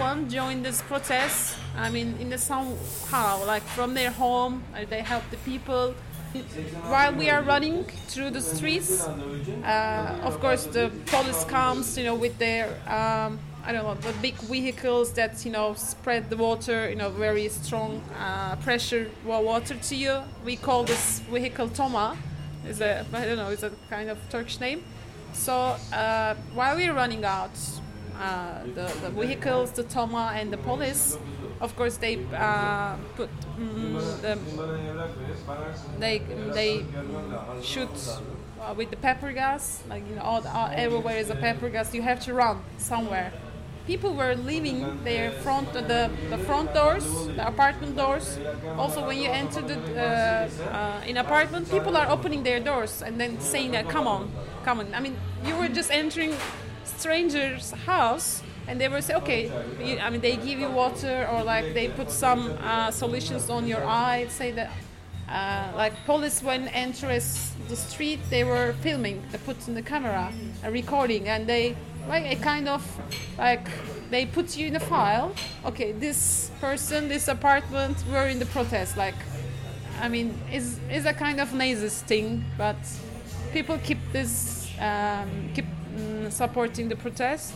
everyone joined this protest. I mean, in the somehow, like from their home, uh, they help the people. While we are running through the streets, uh, of course, the police comes, you know, with their um, I don't know the big vehicles that you know spread the water, you know, very strong uh, pressure water to you. We call this vehicle Toma. Is a I don't know, it's a kind of Turkish name. So uh, while we're running out, uh, the, the vehicles, the Toma and the police, of course they uh, put mm, the, they they shoot uh, with the pepper gas like you know all, all, everywhere is a pepper gas. You have to run somewhere. People were leaving their front the, the front doors the apartment doors. Also when you enter the uh, uh, in apartment people are opening their doors and then saying that come on come on. I mean you were just entering stranger's house and they will say okay you, i mean they give you water or like they put some uh, solutions on your eye. Say that uh, like police when enters the street they were filming they put in the camera a recording and they like a kind of like they put you in a file. Okay this person this apartment were in the protest like i mean is is a kind of nazist thing but people keep this um, keep supporting the protest